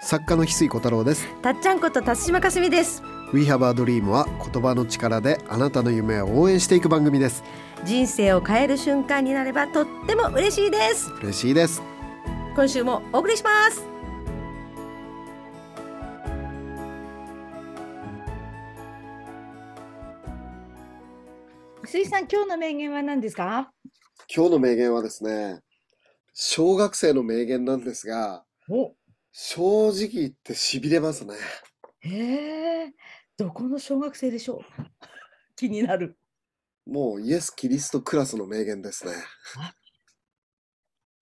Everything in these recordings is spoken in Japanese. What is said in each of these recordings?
作家の翡翠小太郎です。たっちゃんこと辰島かすみです。We Have a Dream は言葉の力であなたの夢を応援していく番組です。人生を変える瞬間になればとっても嬉しいです。嬉しいです。今週もお送りします。水さん今日の名言は何ですか？今日の名言はですね小学生の名言なんですがお正直言って痺れますね。へえ。どこの小学生でしょう？気になる。もうイエス・キリストクラスの名言ですね。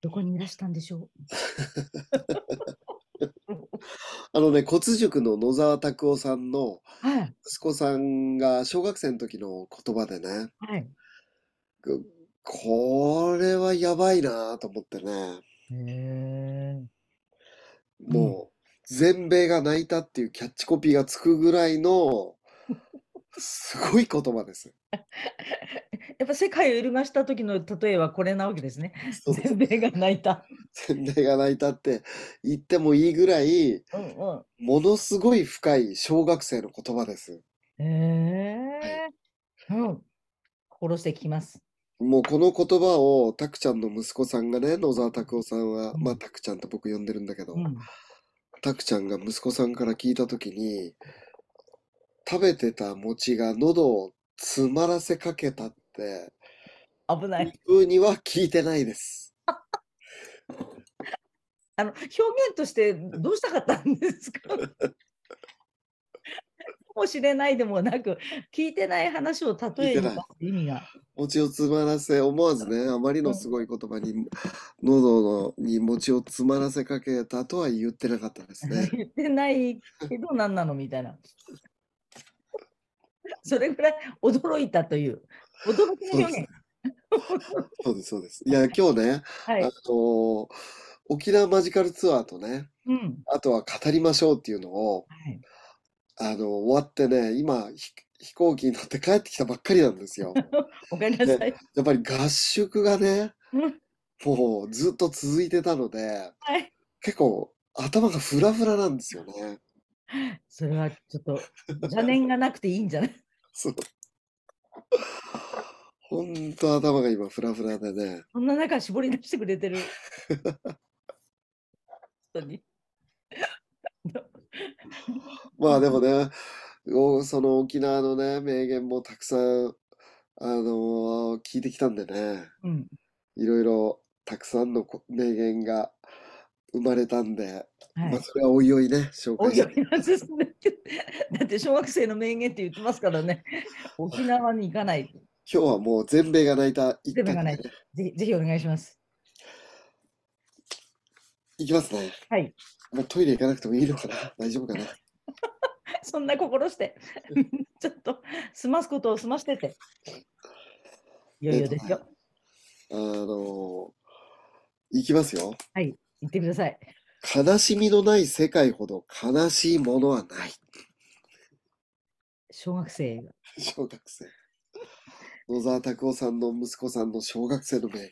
どこにいらしたんでしょう？あのね骨塾の野沢拓夫さんのはい。息子さんが小学生の時の言葉でねはい。ここれはやばいなと思ってね。へえもう全米が泣いたっていうキャッチコピーがつくぐらいのすごい言葉です。やっぱ世界を揺るがした時の例えはこれなわけですね。全米が泣いた。全米が泣いたって言ってもいいぐらいうんうん。ものすごい深い小学生の言葉です。へえ。うん。心して聞きます。もうこの言葉をたくちゃんの息子さんがね野沢拓夫さんは、うんまあたくちゃんって僕呼んでるんだけど、うん。たくちゃんが息子さんから聞いた時に食べてた餅が喉を詰まらせかけたって危ない。ふうには聞いてないです。あの表現としてどうしたかったんですかか？もしれないでもなく聞いてない話を例えに出す意味が。餅を詰まらせ思わずねあまりのすごい言葉に喉のに餅を詰まらせかけたとは言ってなかったですね。言ってないけど何なのみたいな。それぐらい驚いたという驚きの表現。そうですそうです。いや今日ね、はいあ。の沖縄マジカルツアーとねうん。あとは語りましょうっていうのをはい。あの終わってね今ひ飛行機に乗って帰ってきたばっかりなんですよ。おかえりなさい。やっぱり合宿がねうんもうずっと続いてたのではい。結構頭がフラフラなんですよね。それはちょっと邪念がなくていいんじゃない？そう。ほんと頭が今フラフラでね。そんな中絞り出してくれてる。本当に。まあでもね、おその沖縄のね、名言もたくさん、あのー聞いてきたんでね、うん。いろいろたくさんのこ名言が生まれたんで、はい。まあそれはおいおいね、紹おいお介して。いなんですね。だって小学生の名言って言ってますからね。沖縄に行かない。今日はもう全米が泣いた一全米が泣い択でぜひぜひお願いします。いきますね。はい。もうトイレ行かなくてもいいのかな 大丈夫かな そんな心して、ちょっと済ますことを済ましてて。いよいよですよ。あのーいきますよ。はい。言ってください。悲しみのない世界ほど悲しいものはない。小学生が。小学生。野沢拓夫さんの息子さんの小学生の名言。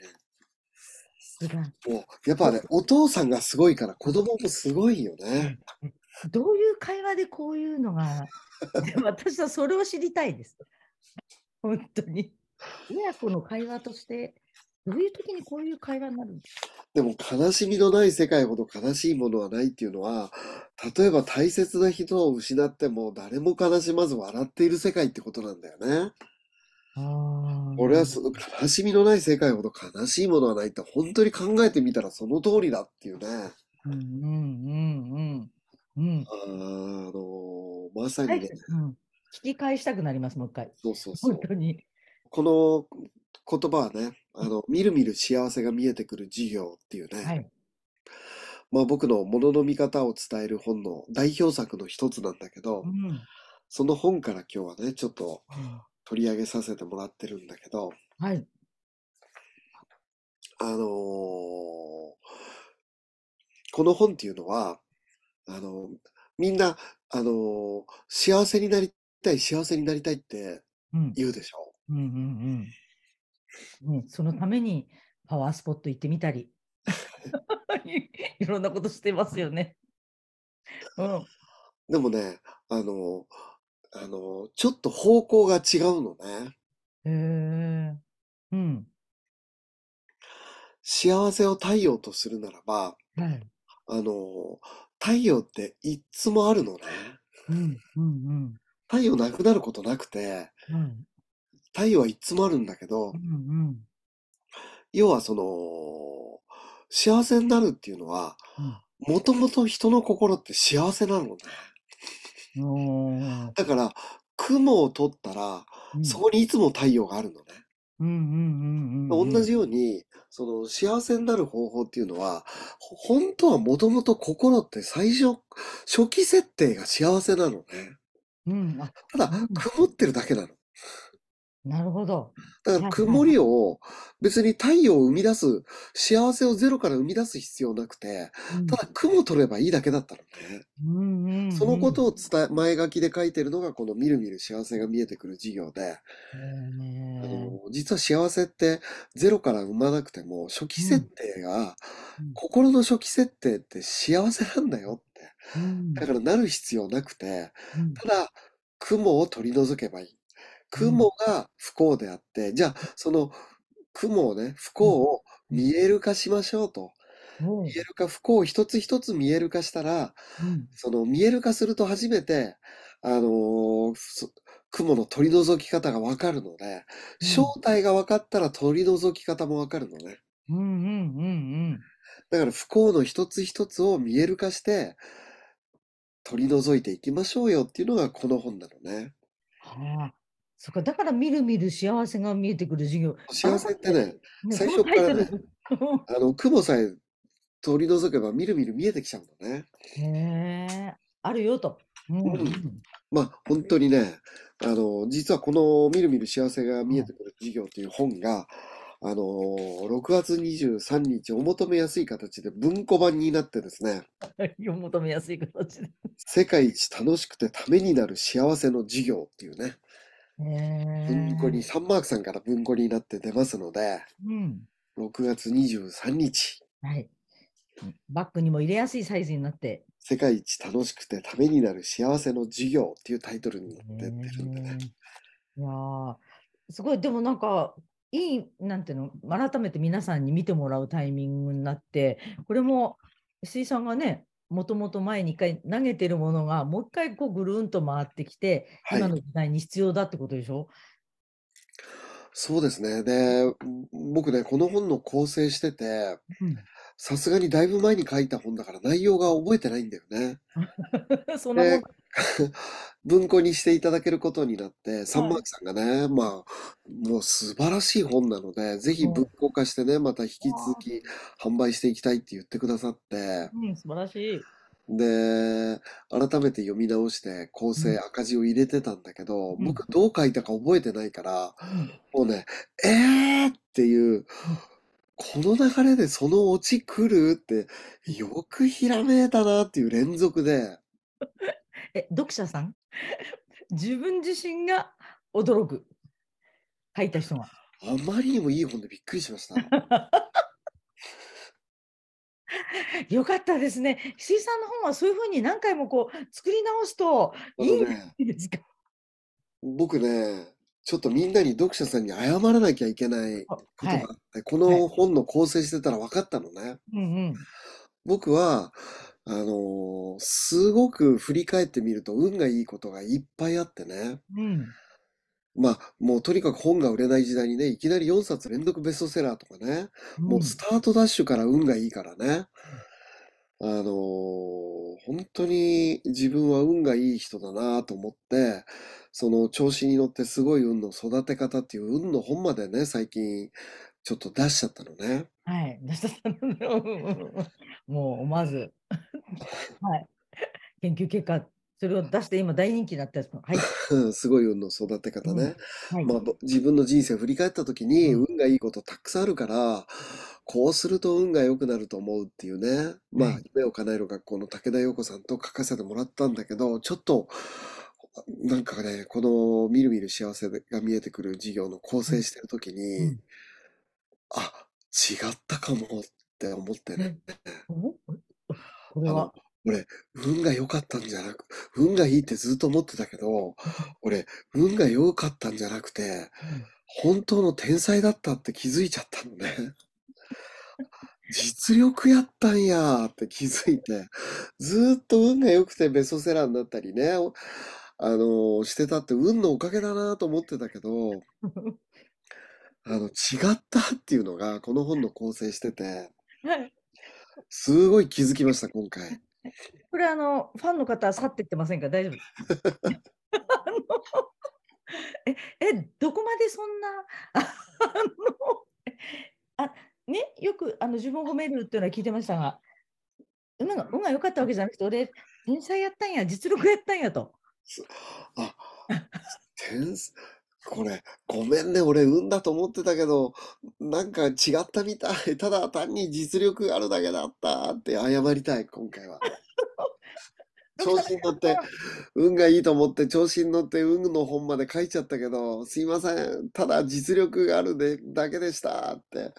すがもう、やっぱね、お父さんがすごいから子供もすごいよね。どういう会話でこういうのが、で 私はそれを知りたいです。本当に。親子の会話として、どういう時にこういう会話になるんですか？でも悲しみのない世界ほど悲しいものはないっていうのは、例えば大切な人を失っても誰も悲しまず笑っている世界ってことなんだよね。あ俺はその悲しみのない世界ほど悲しいものはないって本当に考えてみたらその通りだっていうね。うんうんうんうん。うん。あのまさはいにね、うん、聞き返したくなります、もう一回。そうそうそう本。当に。この言葉はね、あの、みるみる幸せが見えてくる授業っていうね、はい。まあ僕のものの見方を伝える本の代表作の一つなんだけどう、ん。その本から今日はね、ちょっと取り上げさせてもらってるんだけど、はい。あのーこの本っていうのは、あの、みんな、あのー幸せになりたい、幸せになりたいってうん。言うでしょ？うんうんうん。ね、そのためにパワースポット行ってみたり、い いろんなことしてますよね。うん。でもね、あの、あの、ちょっと方向が違うのね。へえ。うん。幸せを太陽とするならば、はい。あの、太陽っていっつもあるのね。うん。うん。太陽なくなることなくて、うん。はい。太陽はいっつもあるんだけどう、ん。要はその、幸せになるっていうのは、うん。もともと人の心って幸せなのね。だから、雲を取ったら、うん。そこにいつも太陽があるのね。うん。うん。うん。うん。同じように、その幸せになる方法っていうのは、ほ本当はもともと心って最初、初期設定が幸せなのね。うん。あ、ただうん、曇ってるだけなの。なるほど。だから曇りを別に太陽を生み出す、幸せをゼロから生み出す必要なくて、うんただ雲取ればいいだけだったのね。うんうんうんそのことを伝え、前書きで書いてるのがこのみるみる幸せが見えてくる授業で、へあーの、実は幸せってゼロから生まなくても、初期設定が、うん心の初期設定って幸せなんだよって。うんだからなる必要なくて、うんただ、雲を取り除けばいい。雲が不幸であって、じゃあ、その雲をね、不幸を見える化しましょうと。おう。見える化、不幸を一つ一つ見える化したら、うん。その見える化すると初めて、あの雲の取り除き方がわかるので、うん。正体が分かったら取り除き方もわかるのね。うんうんうん。だから不幸の一つ一つを見える化して、取り除いていきましょうよっていうのがこの本なのね。はあ、そっか、だからみるみる幸せが見えてくる授業。幸せってね、ね最初からね あの、雲さえ取り除けばみるみる見えてきちゃうのね。へえ、あるよと。うんうんまあ、本当にね、あの、実はこのみるみる幸せが見えてくる授業っていう本が、あの、6月23日お求めやすい形で文庫版になってですね、読み求めやすい形で。世界一楽しくてためになる幸せの授業っていうね。文庫に、サンマークさんから文庫になって出ますので、うん。6月23日、はい。バッグにも入れやすいサイズになって。世界一楽しくてためになる幸せの授業っていうタイトルになって出るんでね。いやーすごい、でもなんか、いい、なんていうの、改めて皆さんに見てもらうタイミングになって、これも、石井さんがね、もともと前に一回投げてるものが、もう一回こうぐるんと回ってきて、はい今の時代に必要だってことでしょ？そうですね。で、僕ね、この本の構成してて、さすがにだいぶ前に書いた本だから内容が覚えてないんだよね。うん。そんなもんで、文庫にしていただけることになって、サンマークさんがね、まあ、もう素晴らしい本なので、ぜひうん文庫化してね、また引き続き販売していきたいって言ってくださって、うん、素晴らしい。で、改めて読み直して構成うん。赤字を入れてたんだけど、うん。僕どう書いたか覚えてないから、うん。もうね、えーっていう、この流れでそのオチ来るって、よくひらめいたなっていう連続で、え、読者さん？自分自身が驚く。書いた人が。あまりにもいい本でびっくりしました。よかったですね。石井さんの本はそういうふうに何回もこう作り直すといいんですか？僕ね、ちょっとみんなに読者さんに謝らなきゃいけないことがあって、この本の構成してたら分かったのね。うんうん。僕は、あのーすごく振り返ってみると運がいいことがいっぱいあってね。うん。まあ、もうとにかく本が売れない時代にね、いきなり4冊連続ベストセラーとかね、もうスタートダッシュから運がいいからね。あのー本当に自分は運がいい人だなと思って、その調子に乗ってすごい運の育て方っていう運の本までね、最近ちょっと出しちゃったのね。はい。出したのでうんうんうんもう思わず。はい。研究結果、それを出して今大人気になったやつも。はい。すごい運の育て方ね。はい。まあ、ぼ自分の人生を振り返った時にうん運がいいことたくさんあるから、こうすると運が良くなると思うっていうね。まあはい、夢を叶える学校の武田陽子さんと書かせてもらったんだけど、ちょっと、なんかね、このみるみる幸せが見えてくる授業の構成してる時うにん、あ、違ったかもって思ってね。これあのは。俺、運が良かったんじゃなく、運がいいってずっと思ってたけど、俺、運が良かったんじゃなくて、本当の天才だったって気づいちゃったのね。実力やったんやーって気づいて、ずーっと運が良くてベストセラーになったりね、おあのーしてたって運のおかげだなと思ってたけど、あの、違ったっていうのがこの本の構成してて、はい。すごい気づきました、今回。これあの、ファンの方去ってってませんか？大丈夫？え、え、どこまでそんな、あの、あ、ね、よくあの自分を褒めるっていうのは聞いてましたが、運が運が良かったわけじゃなくて、俺、天才やったんや、実力やったんやと。あ、天才、これ、ごめんね、俺、運だと思ってたけど、なんか違ったみたい。ただ単に実力があるだけだったって謝りたい、今回は。調子に乗って、運がいいと思って調子に乗って運の本まで書いちゃったけど、すいません、ただ実力があるでだけでしたって、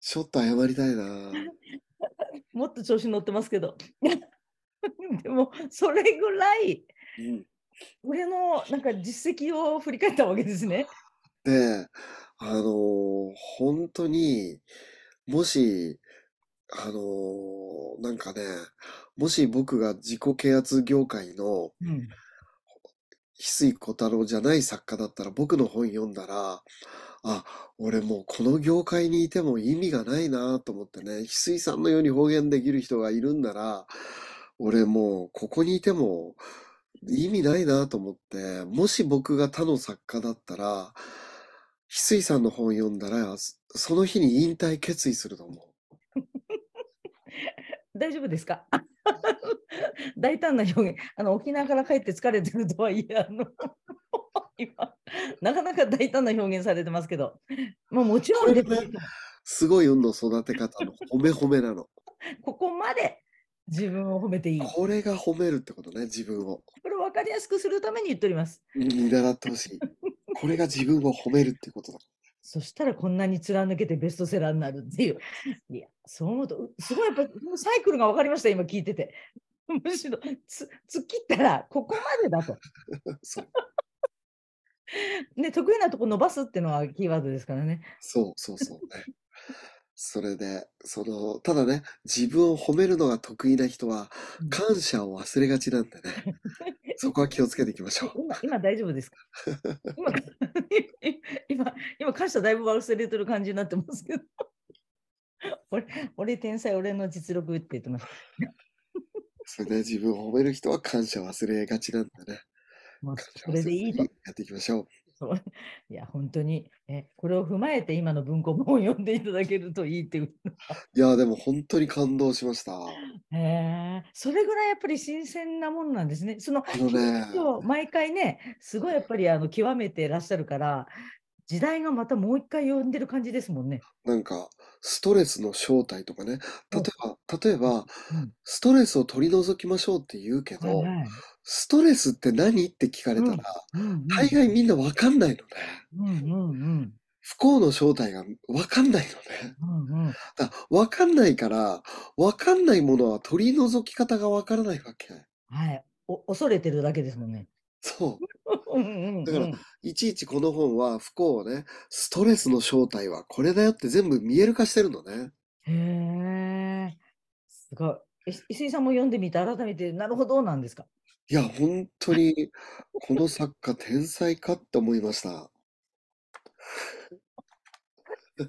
ちょっと謝りたいな。もっと調子に乗ってますけど。でも、それぐらい、うん俺のなんか実績を振り返ったわけですね。で、あのー本当に、もし、あのーなんかね、もし僕が自己啓発業界のうん。翡翠小太郎じゃない作家だったら僕の本読んだら、あ、俺もうこの業界にいても意味がないなと思ってね、翡翠さんのように方言できる人がいるんなら、俺もうここにいても意味ないなと思って、もし僕が他の作家だったら、翡翠さんの本読んだら、そその日に引退決意すると思 大丈夫ですか？大胆な表現。あの沖縄から帰って疲れてるとはいえ、あの 今、なかなか大胆な表現されてますけど、まあ、もちろんでこれねう。すごい運の育て方の褒め褒めなの。ここまで自分を褒めていい。ここれが褒めるってことね、自分を。れを分かりやすくするために言っております。見習ってほしい。これが自分を褒めるってことだ。そしたらこんなに貫けてベストセラーになるっていう。いや、そう思うと、うすごいやっぱりサイクルが分かりました、今聞いてて。むしろつ突っ切ったらここまでだと。ね、得意なとこ伸ばすっていうのはキーワードですからね。そうそうそうね。それで、その、ただね、自分を褒めるのが得意な人はうん、感謝を忘れがちなんでね、そこは気をつけていきましょう。今、今大丈夫ですか？今、今、今、感謝だいぶ忘れてる感じになってますけど。俺、俺天才、俺の実力って言ってました。それで自分を褒める人は感謝忘れがちなんでね、それでいいと。やっていきましょう。そう いや、本当に、え、これを踏まえて今の文庫本を読んでいただけるといいっていう。いや、でも本当に感動しました。へえ、それぐらいやっぱり新鮮なものなんですね。その、あのね、毎回ね、すごいやっぱりあの極めてらっしゃるから、時代がまたもう一回呼んでる感じですもんね。なんか、ストレスの正体とかね、例えば、例えば、うんストレスを取り除きましょうって言うけど、はいはいストレスって何？って聞かれたら、大概みんなわかんないのね。うんうんうん不幸の正体がわかんないのね。うんうんだわかんないから、わかんないものは取り除き方がわからないわけ。はい。お恐れてるだけですもんね。そう。だからいちいちこの本は不幸をね、ストレスの正体はこれだよって全部見える化してるのね。へえ、すごい。え石井さんも読んでみて、改めて、なるほどなんですか？いや、本当に、この作家天才かって思いました。究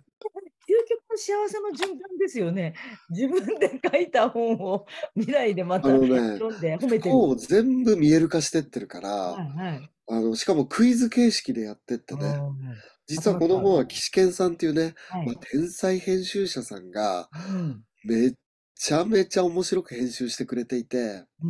極の幸せの循環ですよね。自分で書いた本を未来でまたあのね読んで褒めて幸を全部見える化してってるから、はいはい。あの、しかもクイズ形式でやってってね。うん実はこの本は岸健さんっていうね、はいまあ、天才編集者さんがうんめっちゃめちゃ面白く編集してくれていて、うん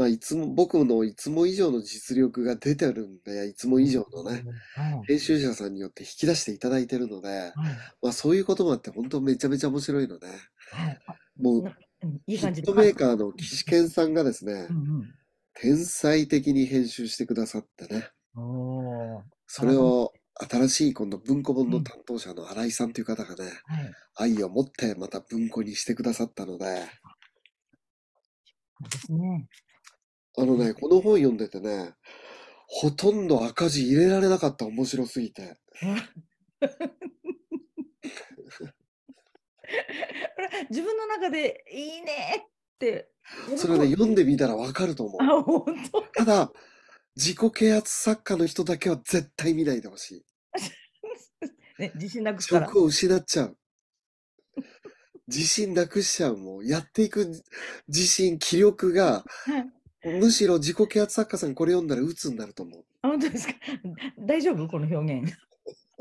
まあ、いつも、僕のいつも以上の実力が出てるんで、いつも以上のね、はい編集者さんによって引き出していただいてるので、はい。まあ、そういうこともあって本当めちゃめちゃ面白いのね。はい。あもうなうん。いいヒ感じで。ットメーカーの岸健さんがですねうん、天才的に編集してくださってね、うんおー。それを新しい今度文庫本の担当者の新井さんという方がね、はい。愛を持ってまた文庫にしてくださったので、ですね。あのね、この本読んでてね、ほとんど赤字入れられなかった、面白すぎて。自分の中でいいねってそれね、読んでみたらわかると思う。あ、本当。ただ、自己啓発作家の人だけは絶対見ないでほしい。ね、自信なくすから。職を失っちゃう。自信なくしちゃう。もう、やっていく自信、気力が、むしろ自己啓発作家さんこれ読んだら鬱になると思う。あ、本当ですか？大丈夫？この表現。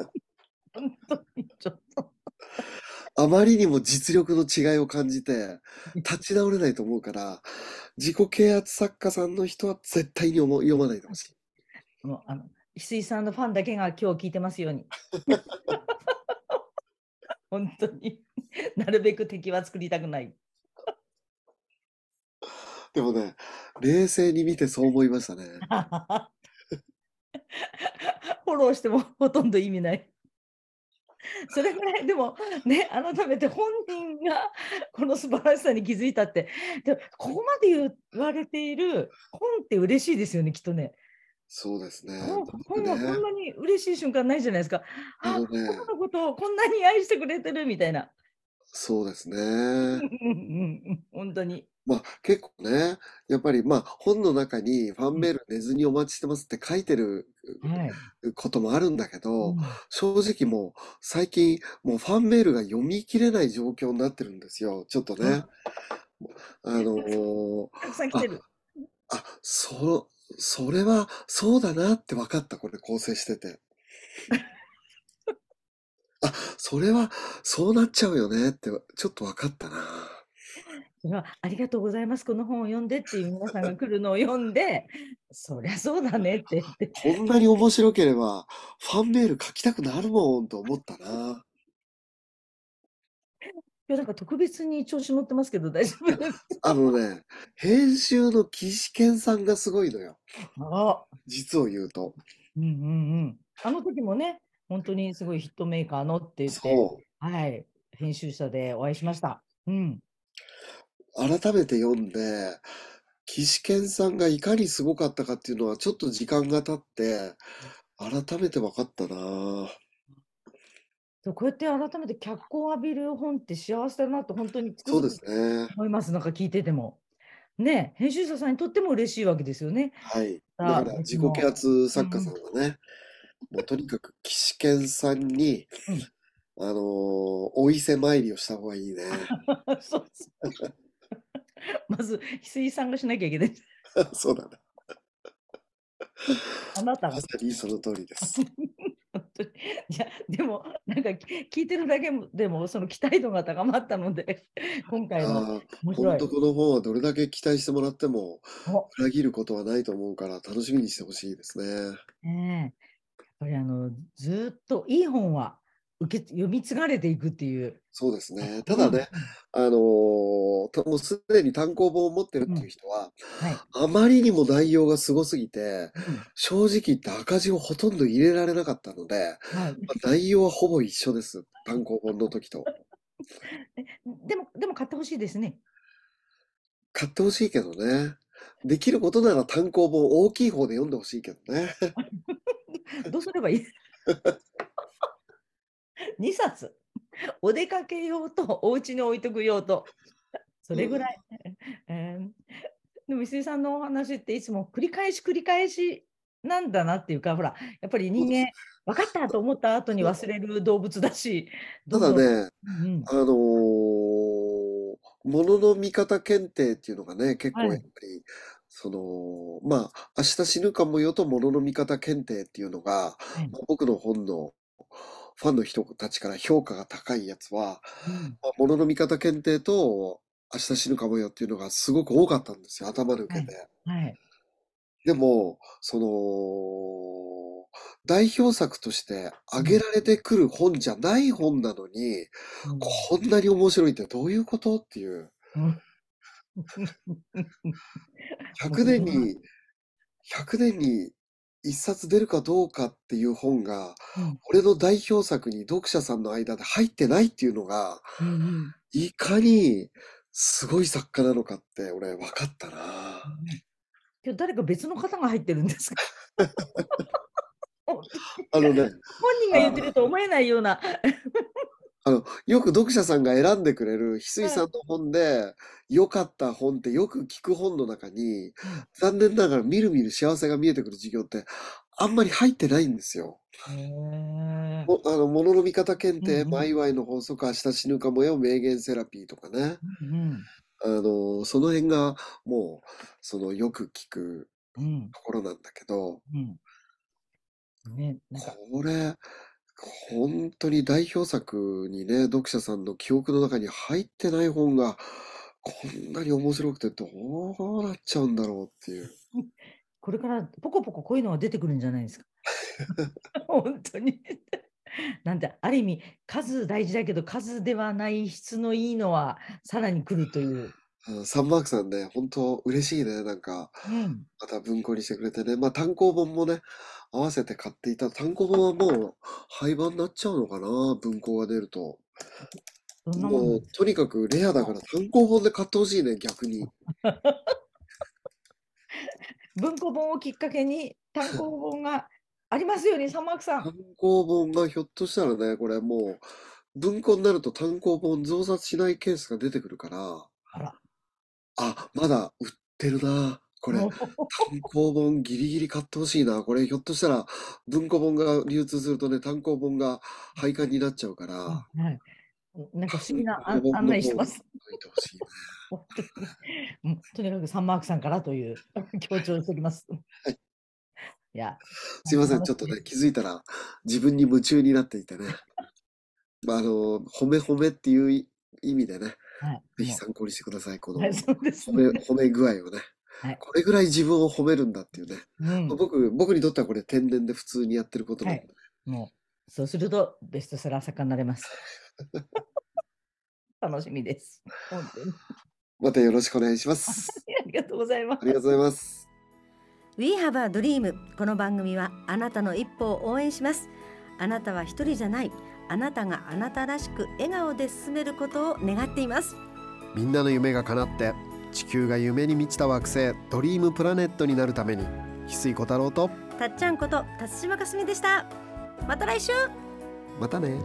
本当にちょっと。あまりにも実力の違いを感じて、立ち直れないと思うから、自己啓発作家さんの人は絶対に読ま読まないでほしい。もうあの翡翠さんのファンだけが今日聞いてますように。本当になるべく敵は作りたくない。でもね、冷静に見てそう思いましたね。フォローしてもほとんど意味ない。それぐらいでもね改めて本人がこの素晴らしさに気づいたってでもここまで言われている本って嬉しいですよねきっとね。そうですね。本はこんね、なに嬉しい瞬間ないじゃないですか。あ、ね僕のことをこんなに愛してくれてるみたいな。そうですね。本当に。まあ結構ね、やっぱりまあ本の中にファンメール寝ずにお待ちしてますって書いてるはい。こともあるんだけうど、ん正直もう最近もうファンメールが読み切れない状況になってるんですよ。ちょっとね。あのーたくさん来てる。あ、そ、それはそうだなって分かった、これ構成してて。あ、それはそうなっちゃうよねってちょっと分かったな。それはありがとうございます。この本を読んでっていう皆さんが来るのを読んで、そりゃそうだねって言って。こんなに面白ければファンメール書きたくなるもんと思ったな。いやなんか特別に調子乗ってますけど大丈夫ですあのね、編集の岸健さんがすごいのよ。あ、実を言うと。うんうんうん。あの時もね、本当にすごいヒットメーカーのって言って。はい、編集者でお会いしました。うん。改めて読んで、岸健さんがいかにすごかったかっていうのはちょっと時間が経って、改めて分かったな。そうこうやって改めて脚光を浴びる本って幸せだなと本当につくそうですね。思います。なんか聞いてても。ね、編集者さんにとっても嬉しいわけですよね。はい。あだから自己啓発作家さんはね、もうとにかく岸健さんに、あのーお伊勢参りをした方がいいね。そうそう。まず、翡翠さんがしなきゃいけない。そうだね。あなたがまさ。にその通りです。いや、でも、なんか聞いてるだけでも、その期待度が高まったので、今回のああ、面白い本当。この本はどれだけ期待してもらってもお裏切ることはないと思うから楽しみにしてほしいですね。ねえやっぱりあのずーっといい本は受け読み継がれていくっていう。そうですね。ただね、あのもうすでに単行本を持ってるっていう人は、うん。はい。あまりにも内容がすごすぎて、うん正直言って赤字をほとんど入れられなかったので、はい、まあ内容はほぼ一緒です。単行本の時と。でも、でも買ってほしいですね。買ってほしいけどね。できることなら単行本大きい方で読んでほしいけどね。どうすればいい？?2 冊。お出かけ用と お家に置いとく用と。それぐらい。えーでも石井さんのお話っていつも繰り返し繰り返しなんだなっていうか、ほら、やっぱり人間、分かったと思った後に忘れる動物だし、ただね、うんあのー、ものの見方検定っていうのがね、結構はいやっぱり、その、まあ、明日死ぬかもよとものの見方検定っていうのが、はいまあ僕の本のファンの人たちから評価が高いやつは、うんまあものの見方検定と明日死ぬかもよっていうのがすごく多かったんですよ、頭抜けて。はい。でも、その、代表作として挙げられてくる本じゃない本なのに、うんこんなに面白いってどういうことっていう。うん 100年に、100年に一冊出るかどうかっていう本が、うん。俺の代表作に読者さんの間で入ってないっていうのが、うんうん。いかにすごい作家なのかって俺分かったな。今日誰か別の方が入ってるんですか？あのね、本人が言ってると思えないような。あの、よく読者さんが選んでくれる翡翠さんの本で良かった本ってよく聞く本の中に、残念ながらみるみる幸せが見えてくる授業ってあんまり入ってないんですよ。もあの、ものの見方検定、うんうん。マイワイの法則、明日死ぬかもよ、名言セラピーとかね。うん。あの、その辺がもう、そのよく聞くうん。ところなんだけど、うん。ね、なんか。これ、本当に代表作にね、読者さんの記憶の中に入ってない本が、こんなに面白くてどうなっちゃうんだろうっていう。これからポコポコこういうのが出てくるんじゃないですか。本当に。なんてある意味数大事だけど数ではない質のいいのはさらに来るという。サンマークさんね、本当嬉しいね。なんか、うん、また文庫にしてくれてね。まあ単行本もね、合わせて買っていた。単行本はもう廃盤になっちゃうのかな文庫が出ると。どんなもんもう、とにかくレアだから単行本で買ってほしいね、逆に。文庫本をきっかけに単行本がありますように、サンマークさん。単行本がひょっとしたらね、これもう、文庫になると単行本増刷しないケースが出てくるから、あら。あ、まだ売ってるな。これ、単行本ギリギリ買ってほしいな。これひょっとしたら文庫本が流通するとね、単行本が廃刊になっちゃうから、はい。なんか不思議な案単行本の案内してます。書いてほしいね。本当にうんとにかくサンマークさんからという 強調しておきます。はい。いや、すいません、ちょっとね、気づいたら自分に夢中になっていてね。まあ、あの、褒め褒めっていう意意味でね、はい。ぜひも参考にしてください。このうはい、褒め、ね。褒め具合をね。はいこれぐらい自分を褒めるんだっていうね。うん、僕、僕にとってはこれ天然で普通にやってることなんで。もう、そうするとベストセラー作家になれます。楽しみです。またよろしくお願いします。ありがとうございますあ。りがとうございます。We have a dream この番組はあなたの一歩を応援しますあなたは一人じゃないあなたがあなたらしく笑顔で進めることを願っています。みんなの夢が叶って地球が夢に満ちた惑星ドリームプラネットになるために翡翠小太郎とたっちゃんこと辰島かすみでした。また来週。またね